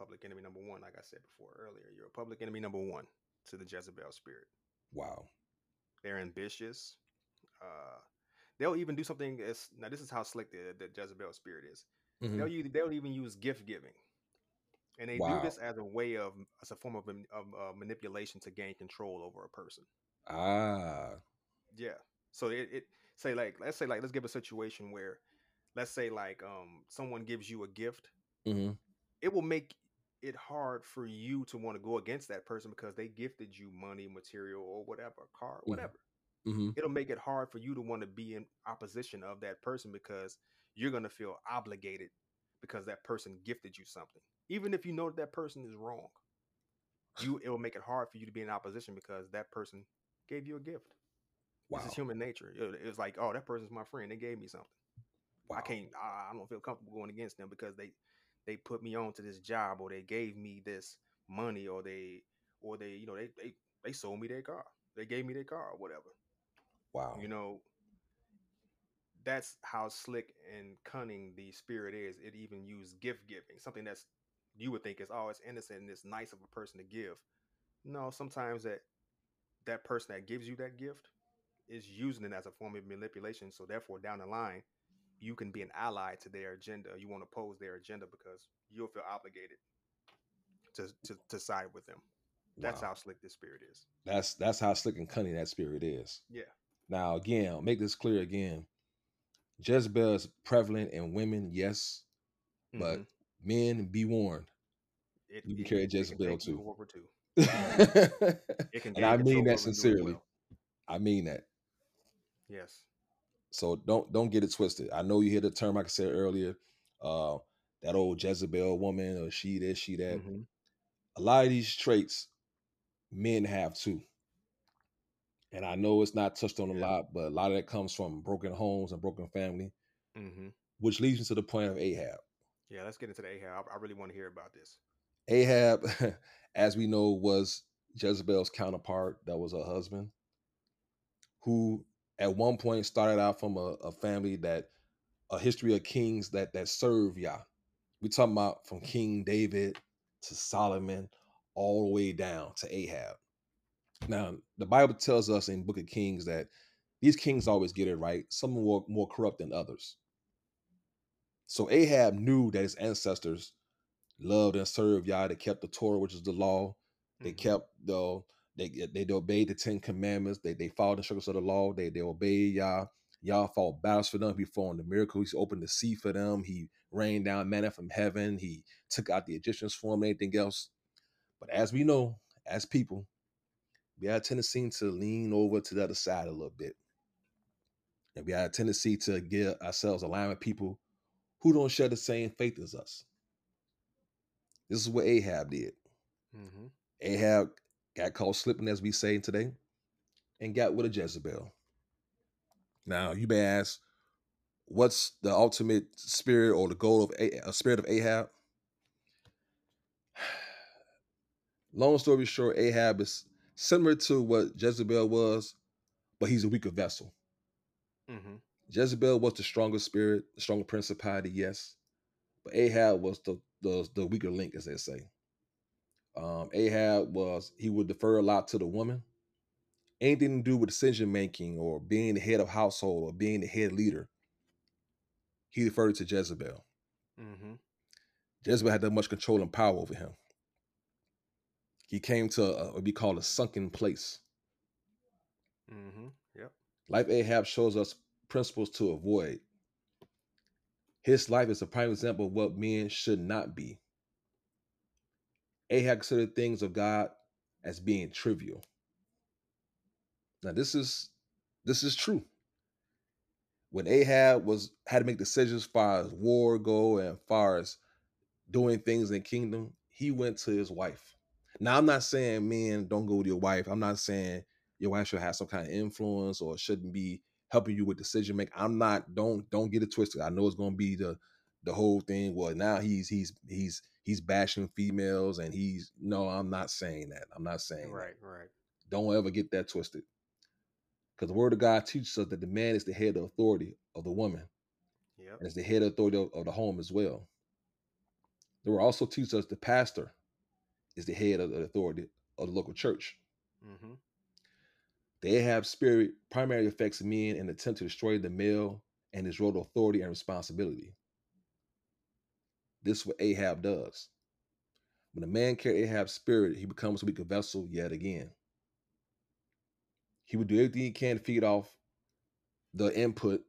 B: public enemy number one, like I said before earlier. You're a public enemy number one to the Jezebel spirit.
A: Wow.
B: They're ambitious. Uh, they'll even do something as now. This is how slick the, the Jezebel spirit is.
A: Mhm.
B: They'll use, they'll even use gift giving, and they
A: Wow.
B: do this as a way of as a form of, of uh, manipulation to gain control over a person.
A: Ah.
B: Yeah. So it, it say like let's say like let's give a situation where let's say like um someone gives you a gift,
A: mm-hmm.
B: it will make it hard for you to want to go against that person because they gifted you money, material, or whatever, car, whatever.
A: hmm
B: It'll make it hard for you to want to be in opposition of that person because you're gonna feel obligated because that person gifted you something, even if you know that that person is wrong. You it will make it hard for you to be in opposition because that person gave you a gift.
A: Wow.
B: This is human nature. It- It's like, oh, that person's my friend. They gave me something.
A: wow.
B: I can't. I I don't feel comfortable going against them because they they put me on to this job or they gave me this money or they or they you know they they they sold me their car. They gave me their car or whatever.
A: Wow.
B: You know. That's how slick and cunning the spirit is. It even used gift giving, something that's you would think is oh it's innocent and it's nice of a person to give. No, sometimes that that person that gives you that gift is using it as a form of manipulation. So therefore, down the line, you can be an ally to their agenda. You won't oppose their agenda because you'll feel obligated to to, to side with them. That's
A: Wow.
B: how slick this spirit is.
A: That's that's how slick and cunning that spirit is.
B: Yeah.
A: Now, again, I'll make this clear again. Jezebel is prevalent in women, yes, but
B: Mhm.
A: men be warned.
B: it,
A: you can
B: it-
A: carry
B: it
A: Jezebel too.
B: too.
A: and
B: It can.
A: I mean that
B: over and do it
A: sincerely.
B: well.
A: I mean that.
B: Yes.
A: So don't don't get it twisted. I know you hear the term like I said earlier, uh, that old Jezebel woman or she this, she that.
B: Mhm.
A: A lot of these traits men have too. And I know it's not touched on a
B: Yeah.
A: lot, but a lot of that comes from broken homes and broken family,
B: Mhm.
A: which leads me to the point of Ahab.
B: Yeah. Let's get into the Ahab. I really want to hear about this.
A: Ahab, as we know, was Jezebel's counterpart. That was her husband, who at one point started out from a, a family that a history of kings that that serve Yah. We talking about from King David to Solomon, all the way down to Ahab. Now, the Bible tells us in Book of Kings that these kings always get it right. Some more more corrupt than others. So Ahab knew that his ancestors loved and served Yah. They kept the Torah, which is the law. They
B: Mhm.
A: kept the they they obeyed the Ten Commandments. They they followed the instructions of the law. They they obeyed Yah. Yah fought battles for them. He performed the miracles. He opened the sea for them. He rained down manna from heaven. He took out the Egyptians for them anything else. But as we know, as people, we have a tendency to lean over to the other side a little bit. And we have a tendency to get ourselves aligned with people who don't share the same faith as us. This is what Ahab did.
B: Mhm.
A: Ahab got caught slipping, as we say today, and got with a Jezebel. Now, you may ask, what's the ultimate spirit or the goal of a, a spirit of Ahab? Long story short, Ahab is similar to what Jezebel was, but he's a weaker vessel.
B: Mhm.
A: Jezebel was the stronger spirit, the stronger principality, yes, but Ahab was the the, the weaker link, as they say. Um, Ahab was he would defer a lot to the woman. Anything to do with decision making or being the head of household or being the head leader, he deferred to Jezebel.
B: Mhm.
A: Jezebel had that much control and power over him. He came to a, what we call a sunken place.
B: Mhm. Yep.
A: Life Ahab shows us principles to avoid. His life is a prime example of what men should not be. Ahab considered things of God as being trivial. Now this is this is true. When Ahab was had to make decisions as far as war go and far as doing things in the kingdom, he went to his wife. Now I'm not saying men don't go to your wife. I'm not saying your wife should have some kind of influence or shouldn't be helping you with decision making. I'm not don't don't get it twisted. I know it's gonna be the the whole thing. Well, now he's he's he's he's bashing females and he's no, I'm not saying that. I'm not saying that.
B: Right. Right.
A: Don't ever get that twisted. Because the word of God teaches us that the man is the head of authority of the woman
B: Yep.
A: and is the head of authority of, of the home as well. The word also teaches us the pastor is the head of the authority of the local church.
B: Mhm.
A: The Ahab spirit primarily affects men and attempt to destroy the male and his role of authority and responsibility. This is what Ahab does. When a man carries Ahab's spirit, he becomes a weaker vessel yet again. He would do everything he can to feed off the input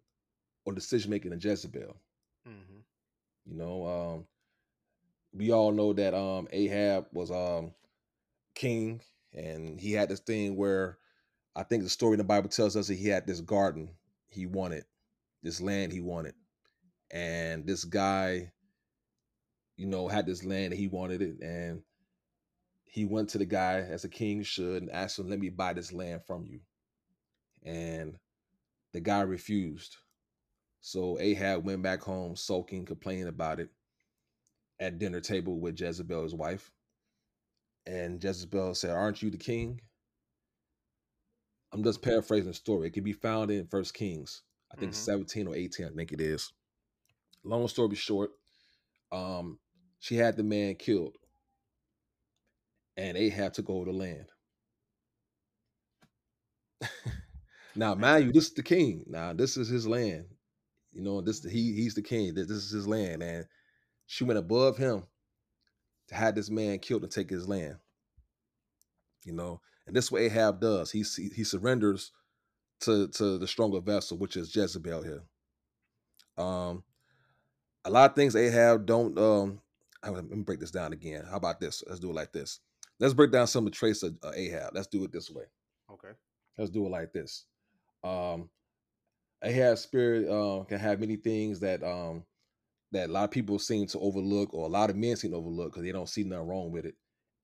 A: or decision making of Jezebel.
B: Mm-hmm.
A: You know, um, we all know that um, Ahab was um, king, and he had this thing where I think the story in the Bible tells us that he had this garden he wanted, this land he wanted, and this guy, you know, had this land and he wanted it, and he went to the guy as a king should and asked him, "Let me buy this land from you," and the guy refused. So Ahab went back home sulking, complaining about it at dinner table with Jezebel, his wife. And Jezebel said, Aren't you the king? I'm just paraphrasing the story. It can be found in First Kings, I think
B: Mhm.
A: 17 or 18, I think it is. Long story short, um, she had the man killed. And Ahab took over the land. now, mind you, this is the king. Now, this is his land. You know, this he he's the king. This this is his land. And she went above him to have this man killed and take his land. You know, and this is what Ahab does. He he, he surrenders to to the stronger vessel, which is Jezebel here. Um, a lot of things Ahab don't. Um, let me break this down again. How about this? Let's do it like this. Let's break down some of the traits of uh, Ahab. Let's do it this way.
B: Okay.
A: Let's do it like this. Um, Ahab's spirit uh, can have many things that um that a lot of people seem to overlook, or a lot of men seem to overlook because they don't see nothing wrong with it.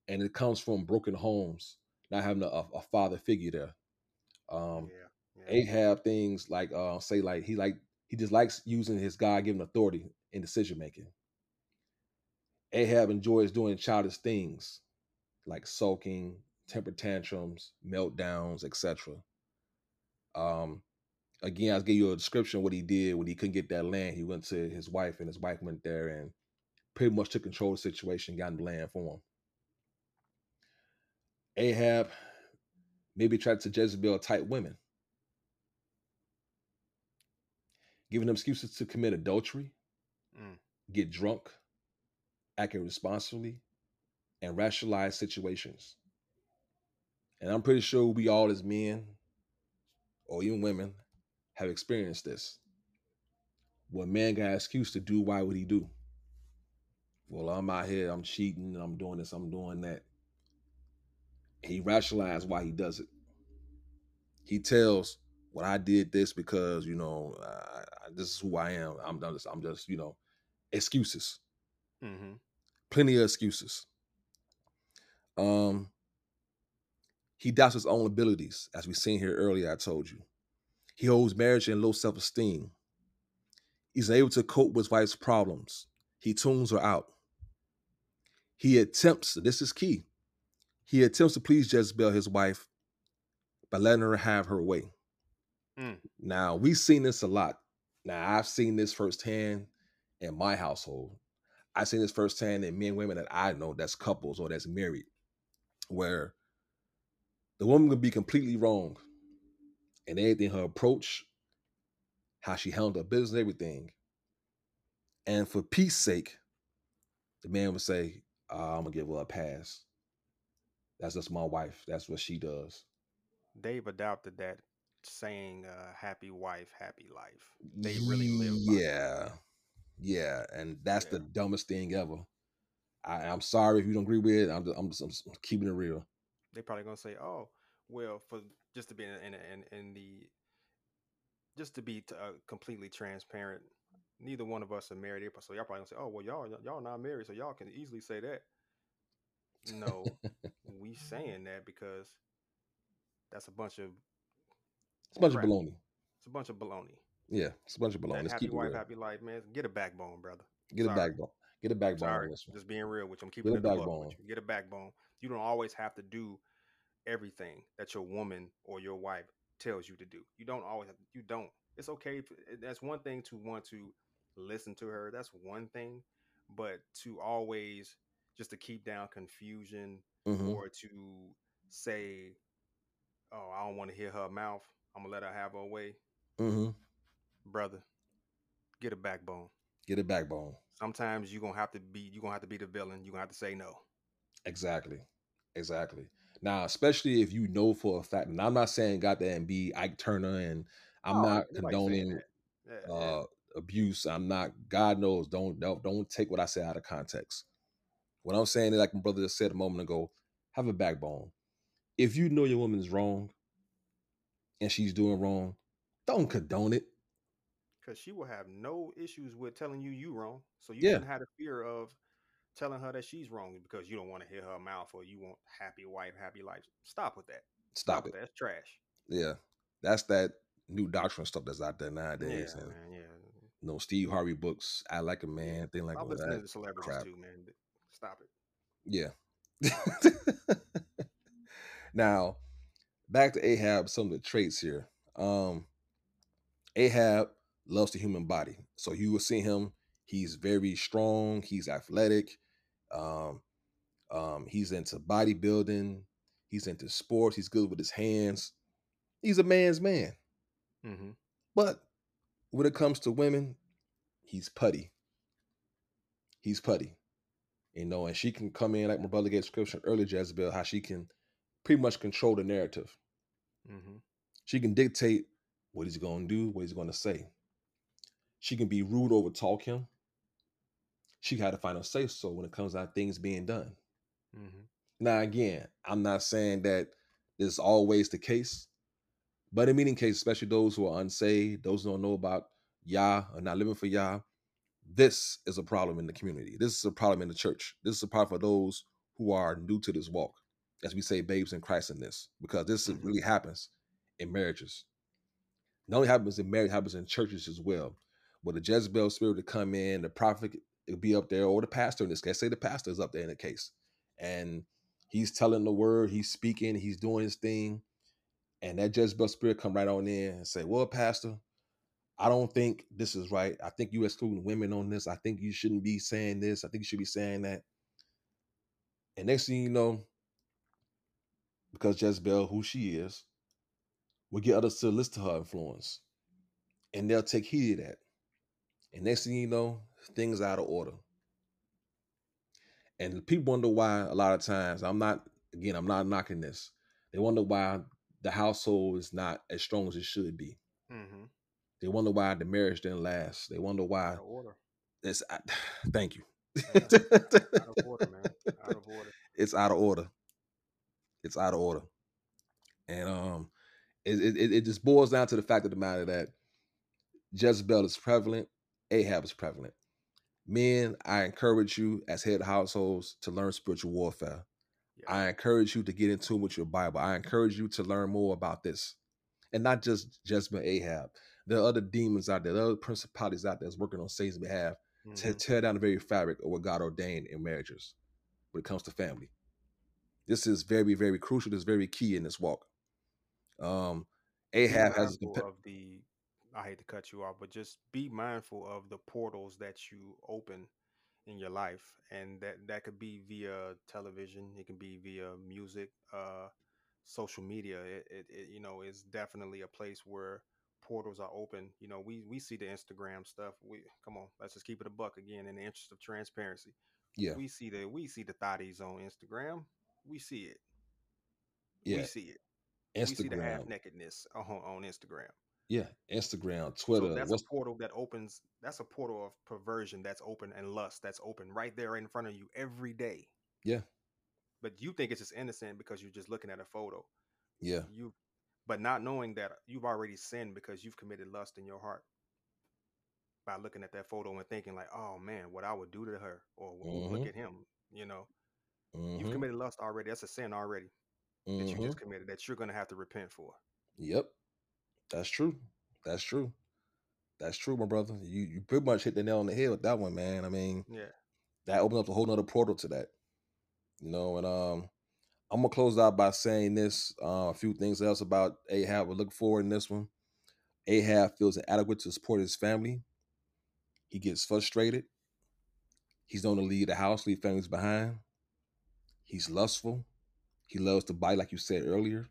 A: And it comes from broken homes, not having a, a father figure there. Um,
B: yeah. Yeah.
A: Ahab things like uh say like he like he just likes using his God given authority in decision making. Ahab enjoys doing childish things like sulking, temper tantrums, meltdowns, etc. Um again, I'll give you a description of what he did when he couldn't get that land. He went to his wife, and his wife went there and pretty much took control of the situation, got the land for him. Ahab maybe tried to Jezebel type women, giving them excuses to commit adultery,
B: Mm.
A: get drunk, act irresponsibly, and rationalize situations. And I'm pretty sure we all, as men or even women, have experienced this. When man got excuse to do, why would he do? Well, I'm out here, I'm cheating, I'm doing this, I'm doing that. He rationalized why he does it. He tells, "Well, I did this because you know I, I, this is who I am. I'm I'm just, I'm just you know excuses,
B: Mm-hmm.
A: plenty of excuses." Um, he doubts his own abilities, as we seen here earlier. I told you, he holds marriage in low self-esteem. He's able to cope with wife's problems. He tunes her out. He attempts. This is key. He attempts to please Jezebel, his wife, by letting her have her way.
B: Mm.
A: Now we've seen this a lot. Now I've seen this firsthand in my household. I've seen this firsthand in men and women that I know that's couples or that's married, where the woman could be completely wrong in anything, her approach, how she handled her business, everything. And for peace sake, the man would say, "Ah, I'm gonna give her a pass. That's just my wife. That's what she does.
B: They've adopted that saying, uh, "Happy wife, happy life." They really live by that.
A: Yeah. Yeah. And that's the dumbest thing ever. I, I'm sorry if you don't agree with it. I'm just, I'm just, I'm just keeping it real.
B: They probably gonna say, "Oh, well, for just to be in in in, in the just to be t- uh, completely transparent." Neither one of us are married, so y'all probably gonna say, "Oh, well, y'all y'all not married, so y'all can easily say that." No, we saying that because that's a bunch of
A: It's a bunch
B: crap.
A: of baloney.
B: It's a bunch of baloney.
A: Yeah, it's a bunch of baloney.
B: Happy wife, happy life, man. Get a backbone, brother.
A: Get a backbone. Get a backbone
B: Sorry,
A: this one.
B: just being real with you. I'm keeping
A: a
B: a
A: backbone.
B: with you. Get a backbone. You don't always have to do everything that your woman or your wife tells you to do. You don't always. Have, you don't. It's okay. That's one thing to want to listen to her. That's one thing, but to always just to keep down confusion
A: Mhm.
B: or to say oh, I don't want to hear her mouth. I'm gonna let her have her way.
A: Mm-hmm.
B: Brother, get a backbone.
A: Get a backbone.
B: Sometimes you're gonna have to be you're gonna have to be the villain. You're gonna have to say no.
A: Exactly. Exactly. Now, especially if you know for a fact, and I'm not saying got that and be Ike Turner, and I'm
B: Oh,
A: not condoning.
B: Yeah, yeah.
A: uh abuse. I'm not. God knows. Don't don't don't take what I say out of context. What I'm saying is, like my brother just said a moment ago, have a backbone. If you know your woman's wrong, and she's doing wrong, don't condone it.
B: Because she will have no issues with telling you you wrong. So you
A: Yeah.
B: shouldn't have the fear of telling her that she's wrong because you don't want to hear her mouth or you want happy wife, happy life. Stop with that.
A: Stop it.
B: That's trash.
A: Yeah, that's that new doctrine stuff that's out there nowadays.
B: yeah, man. Yeah.
A: you know, Steve Harvey books. I like a man. Thing like
B: Stop
A: all
B: listening
A: that.
B: to celebrities
A: crap.
B: too, man. Stop it.
A: Yeah. now, back to Ahab, some of the traits here. Um Ahab loves the human body. So you will see him, he's very strong, he's athletic, um, um, he's into bodybuilding, he's into sports, he's good with his hands. He's a man's man.
B: Mm-hmm.
A: But when it comes to women, he's putty. He's putty. You know, and she can come in like my brother gave description earlier, Jezebel, how she can pretty much control the narrative.
B: Mm-hmm.
A: She can dictate what he's going to do, what he's going to say. She can be rude, over talk him. She to find a say so when it comes out things being done.
B: Mm-hmm.
A: Now, again, I'm not saying that this is always the case, but in many cases, especially those who are unsaved, those who don't know about Yah or not living for Yah, this is a problem in the community. This is a problem in the church. This is a problem for those who are new to this walk, as we say, babes in Christ in this, because this is-
B: Mhm.
A: really happens in marriages. Not only happens in marriage, happens in churches as well. Where the Jezebel spirit to come in, the prophet will be up there, or the pastor in this case. Say the pastor is up there in the case, and he's telling the word, he's speaking, he's doing his thing, and that Jezebel spirit come right on in and say, "Well, pastor, I don't think this is right. I think you excluding women on this. I think you shouldn't be saying this. I think you should be saying that." And next thing you know, because Jezebel, who she is, will get others to listen to her influence, and they'll take heed of that. And next thing you know, things out of order. And people wonder why a lot of times I'm not again, I'm not knocking this. They wonder why the household is not as strong as it should be.
B: Mm-hmm.
A: They wonder why the marriage didn't last. They wonder why
B: Out of order.
A: it's I, thank you.
B: Out of order, man. Out of order.
A: it's out of order. It's out of order. And um it, it- it just boils down to the fact of the matter that Jezebel is prevalent, Ahab is prevalent. Men, I encourage you as head households to learn spiritual warfare.
B: Yes.
A: I encourage you to get in tune with your Bible. I encourage you to learn more about this. And not just Jezebel Ahab. There are other demons out there, there are other principalities out there that's working on Satan's behalf to
B: Mhm.
A: tear down the very fabric of what God ordained in marriages when it comes to family. This is very, very crucial. This is very key in this walk. Um, Ahab has
B: of the I hate to cut you off, but just be mindful of the portals that you open in your life. And that that could be via television, it can be via music, uh social media. It, it, it you know is definitely a place where portals are open. You know, we we see the Instagram stuff. We come on, let's just keep it a buck again in the interest of transparency.
A: yeah,
B: We see the we see the thotties on Instagram. We see it.
A: yeah,
B: We see it. Instagram. We see the half nakedness on, on Instagram.
A: Yeah, Instagram, Twitter.
B: So that's
A: What's
B: a portal that opens. That's a portal of perversion that's open and lust that's open right there in front of you every day.
A: Yeah.
B: But you think it's just innocent because you're just looking at a photo.
A: yeah,
B: You, but not knowing that you've already sinned because you've committed lust in your heart by looking at that photo and thinking like, oh man, what I would do to her, or "Ooh, look at him. You know,
A: mhm,
B: you've committed lust already. That's a sin already that you just committed that you're gonna have to repent for.
A: Yep, that's true. That's true. That's true, my brother. You you pretty much hit the nail on the head with that one, man. I mean,
B: Yeah.
A: that opens up a whole nother portal to that. You know, and um I'm gonna close out by saying this, uh, a few things else about Ahab. We look forward in this one. Ahab feels inadequate to support his family. He gets frustrated. He's known to leave the house, leave families behind. He's lustful. He loves to bite, like you said earlier.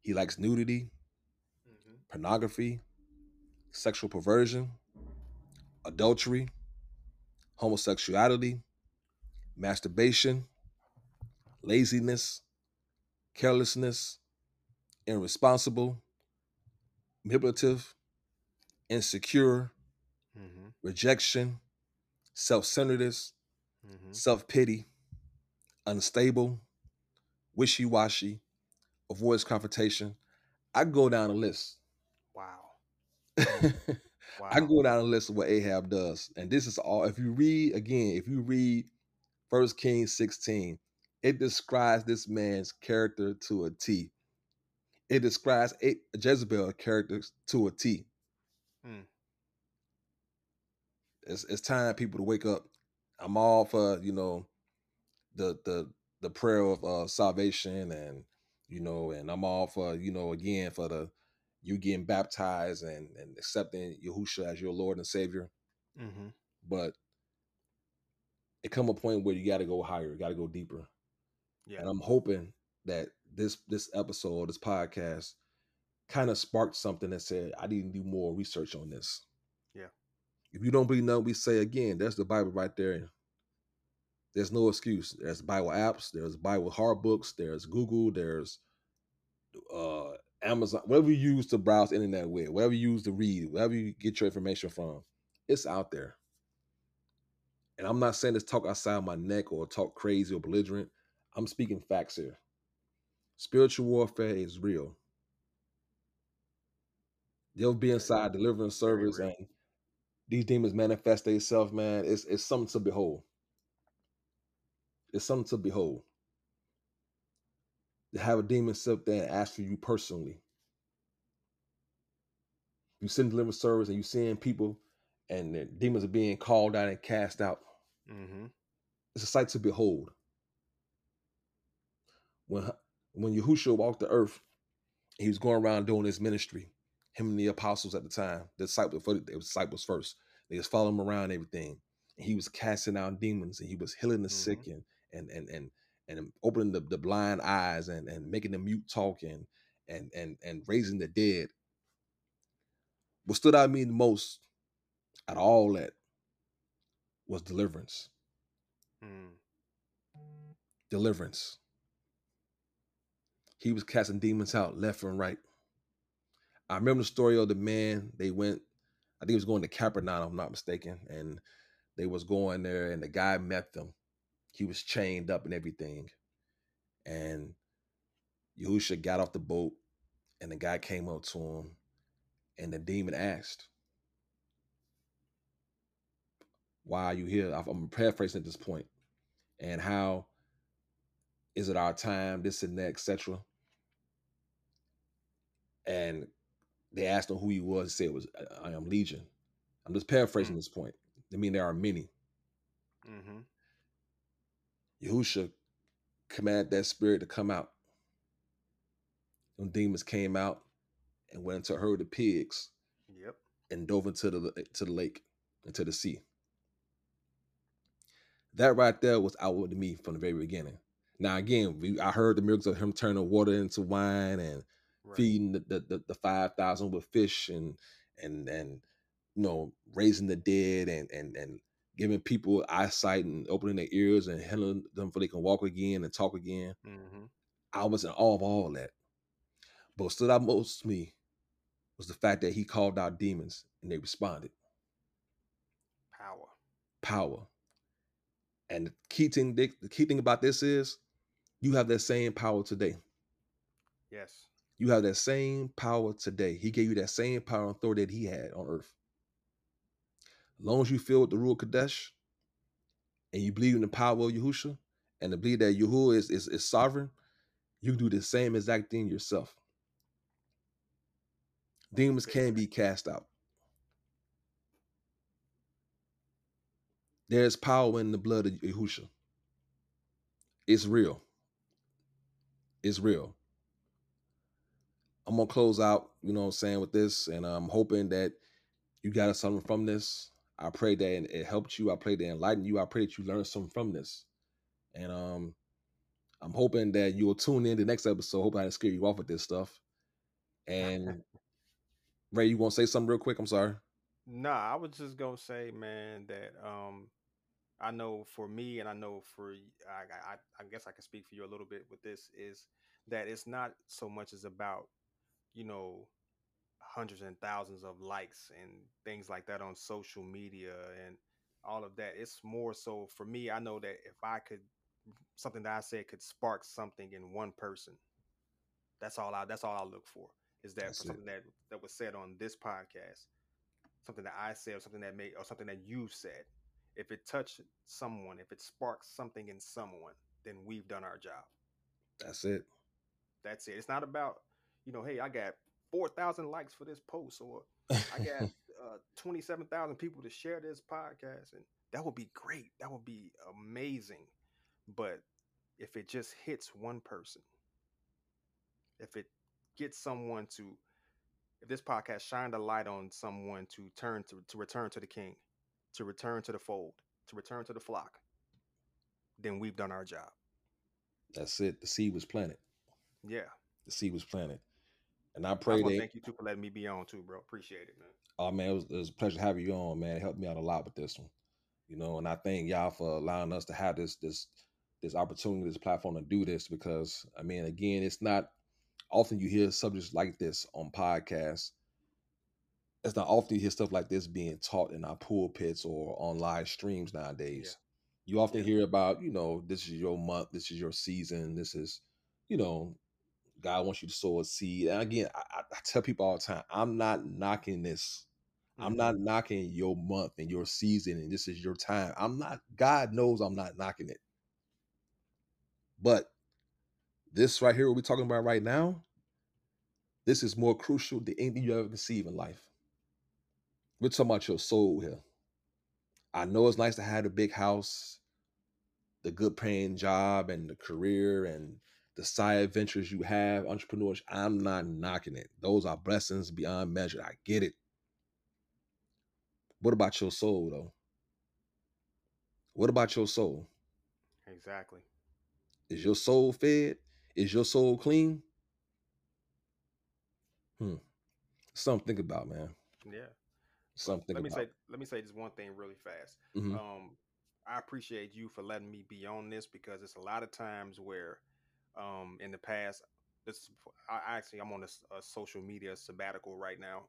A: He likes nudity. Pornography, sexual perversion, adultery, homosexuality, masturbation, laziness, carelessness, irresponsible, manipulative, insecure,
B: Mm-hmm.
A: rejection, self centeredness,
B: Mm-hmm.
A: self pity, unstable, wishy washy, avoids confrontation. I go down a list. I
B: Wow.
A: go down a list of what Ahab does. And this is all, if you read again, if you read First Kings 16, it describes this man's character to a T. It describes a Jezebel character to a T.
B: Hmm.
A: It's, it's time people to wake up. I'm all for, you know, the the the prayer of uh, salvation and you know, and I'm all for, you know, again for the you getting baptized and, and accepting Yahusha as your Lord and Savior.
B: Mm-hmm.
A: But it come a point where you got to go higher, you got to go deeper.
B: Yeah.
A: And I'm hoping that this this episode, this podcast, kind of sparked something that said I need to do more research on this.
B: Yeah.
A: If you don't believe nothing we say again, there's the Bible right there. There's no excuse. There's Bible apps. There's Bible hard books. There's Google. There's uh Amazon. Whatever you use to browse internet with, whatever you use to read, wherever you get your information from, it's out there. And I'm not saying this talk outside my neck or talk crazy or belligerent. I'm speaking facts here. Spiritual warfare is real. They'll be inside
B: delivering
A: service and these demons manifest themselves, man. It's it's something to behold. It's something to behold. To have a demon sit there and ask for you personally. You send deliverance service and you seeing people and the demons are being called out and cast out.
B: Mm-hmm.
A: It's a sight to behold. When when Yahushua walked the earth, he was going around doing his ministry. Him and the apostles at the time, the disciples, the disciples first, they was following him around everything. And he was casting out demons and he was healing the sick and and and and and opening the, the blind eyes and and making the mute talk and and and and raising the dead. What stood out to me the most out of all that was deliverance.
B: Mm.
A: deliverance. He was casting demons out left and right. I remember the story of the man. They went, I think he was going to Capernaum, if I'm not mistaken, and they was going there, and the guy met them. He was chained up and everything, and Yahusha got off the boat, and the guy came up to him, and the demon asked, "Why are you here?" I'm paraphrasing at this point, and how is it our time, this and that, etc. And they asked him who he was. He said it was I am Legion. I'm just paraphrasing
B: Mm.
A: this point. I mean there are many.
B: Mm-hmm.
A: Yahusha commanded that spirit to come out. Them demons came out and went into a herd of pigs
B: Yep.
A: and dove into the to the lake, into the sea. That right there was outward to me from the very beginning. Now again, we, I heard the miracles of him turning water into wine and
B: Right.
A: feeding the, the, the, the five thousand with fish and and and you know raising the dead and and and giving people eyesight and opening their ears and healing them so they can walk again and talk again.
B: Mm-hmm.
A: I was in awe of all that. But what stood out most to me was the fact that he called out demons and they responded.
B: Power.
A: Power. And the key thing, the key thing about this is you have that same power today.
B: Yes.
A: You have that same power today. He gave you that same power and authority that he had on earth. Long as you feel with the Ruach HaKodesh and you believe in the power of Yahusha and to believe that Yahuwah is, is, is sovereign, you do the same exact thing yourself. Demons can be cast out. There's power in the blood of Yahusha. It's real. It's real. I'm gonna close out, you know what I'm saying, with this, and I'm hoping that you got something from this. I pray that it helped you. I pray that it enlightened you. I pray that you learned something from this. And um, I'm hoping that you'll tune in the next episode. Hope I didn't scare you off with this stuff. And Ray, you want to say something real quick? I'm sorry.
B: Nah, I was just gonna say, man, that um, I know for me, and I know for I, I, I guess I can speak for you a little bit with this is that it's not so much as about, you know, hundreds and thousands of likes and things like that on social media and all of that. It's more so for me. I know that if I could something that I said could spark something in one person, that's all I that's all I look for. Is that for something that that was said on this podcast, something that I said, or something that made, or something that you said. If it touched someone, if it sparks something in someone, then we've done our job.
A: That's it.
B: That's it. It's not about, you know, hey, I got 4,000 likes for this post, or I got uh, 27,000 people to share this podcast. And that would be great. That would be amazing. But if it just hits one person, if it gets someone to, if this podcast shined a light on someone to turn to, to return to the king, to return to the fold, to return to the flock, then we've done our job.
A: That's it. The seed was planted.
B: Yeah.
A: The seed was planted. And I pray
B: that. Thank you too for letting me be on too, bro. Appreciate it, man.
A: Oh man, it was, it was a pleasure having you on, man. It helped me out a lot with this one, you know. And I thank y'all for allowing us to have this this this opportunity, this platform to do this because I mean, again, it's not often you hear subjects like this on podcasts. It's not often you hear stuff like this being taught in our pulpits or on live streams nowadays. Yeah. You often yeah. hear about, you know, this is your month, this is your season, this is, you know, God wants you to sow a seed. And again, I, I tell people all the time, I'm not knocking this. Mm-hmm. I'm not knocking your month and your season, and this is your time. I'm not, God knows I'm not knocking it. But this right here, what we're talking about right now, this is more crucial than anything you ever conceive in life. We're talking about your soul here. I know it's nice to have a big house, the good paying job, and the career, and the side ventures you have, entrepreneurs, I'm not knocking it. Those are blessings beyond measure. I get it. What about your soul, though? What about your soul?
B: Exactly.
A: Is your soul fed? Is your soul clean? Hmm. Something to think about, man.
B: Yeah.
A: Something.
B: Let me
A: about.
B: say. Let me say just one thing really fast. Mm-hmm. Um, I appreciate you for letting me be on this because it's a lot of times where um, in the past. This I actually I'm on a, a social media sabbatical right now.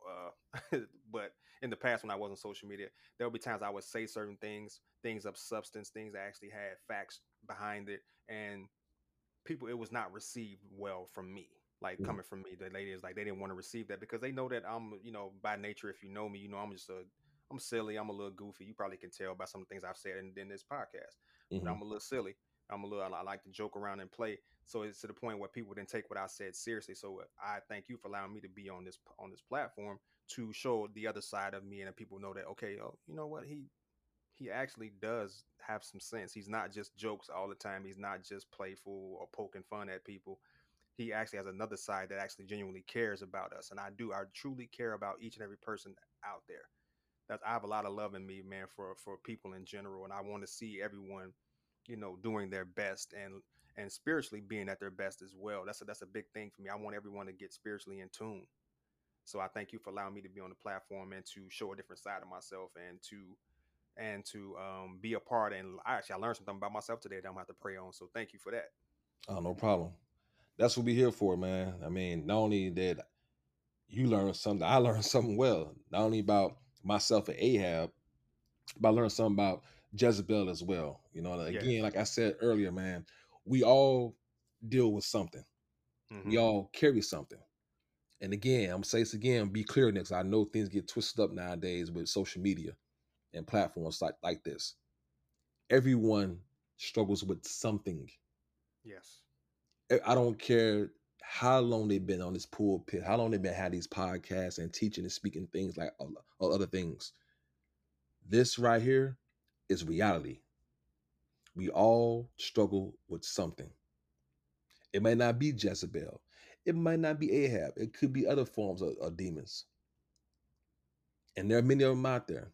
B: Uh, but in the past when I was on social media, there would be times I would say certain things, things of substance, things that actually had facts behind it, and people it was not received well from me like mm-hmm. coming from me the lady is like they didn't want to receive that because they know that i'm you know by nature if you know me you know i'm just a i'm silly i'm a little goofy you probably can tell by some of the things i've said in, in this podcast mm-hmm. i'm a little silly i'm a little i like to joke around and play so it's to the point where people didn't take what I said seriously. So uh, I thank you for allowing me to be on this on this platform to show the other side of me and people know that okay, oh, you know what he he actually does have some sense. He's not just jokes all the time. He's not just playful or poking fun at people. He actually has another side that actually genuinely cares about us, and I do. I truly care about each and every person out there. That's I have a lot of love in me, man, for for people in general, and I want to see everyone, you know, doing their best and and spiritually being at their best as well. That's a, that's a big thing for me. I want everyone to get spiritually in tune. So I thank you for allowing me to be on the platform and to show a different side of myself and to and to um, be a part. And I actually I learned something about myself today that I'm gonna have to pray on. So thank you for that.
A: Oh, no problem. That's what we're here for, man. I mean, not only did you learn something, I learned something well. Not only about myself and Ahab, but I learned something about Jezebel as well. You know, again, yes. like I said earlier, man, we all deal with something. Mm-hmm. We all carry something. And again, I'm gonna say this again, be clear next. I know things get twisted up nowadays with social media and platforms like, like this. Everyone struggles with something.
B: Yes.
A: I don't care how long they've been on this pulpit, how long they've been had these podcasts and teaching and speaking things like all other things. This right here is reality. We all struggle with something. It might not be Jezebel. It might not be Ahab. It could be other forms of, of demons. And there are many of them out there.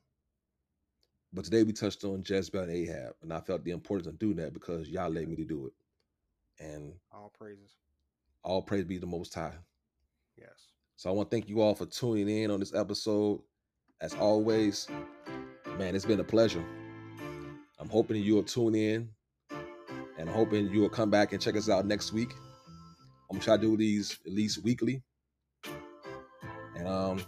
A: But today we touched on Jezebel and Ahab, and I felt the importance of doing that because y'all led me to do it. And
B: all praises.
A: All praise be the Most High.
B: Yes.
A: So I want to thank you all for tuning in on this episode. As always, man, it's been a pleasure. I'm hoping you'll tune in and hoping you'll come back and check us out next week. I'm gonna try to do these at least weekly. And um,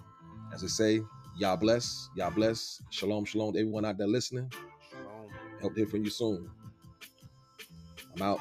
A: as I say, y'all bless, y'all bless. Shalom, shalom to everyone out there listening.
B: Shalom.
A: Hope to hear from you soon. I'm out.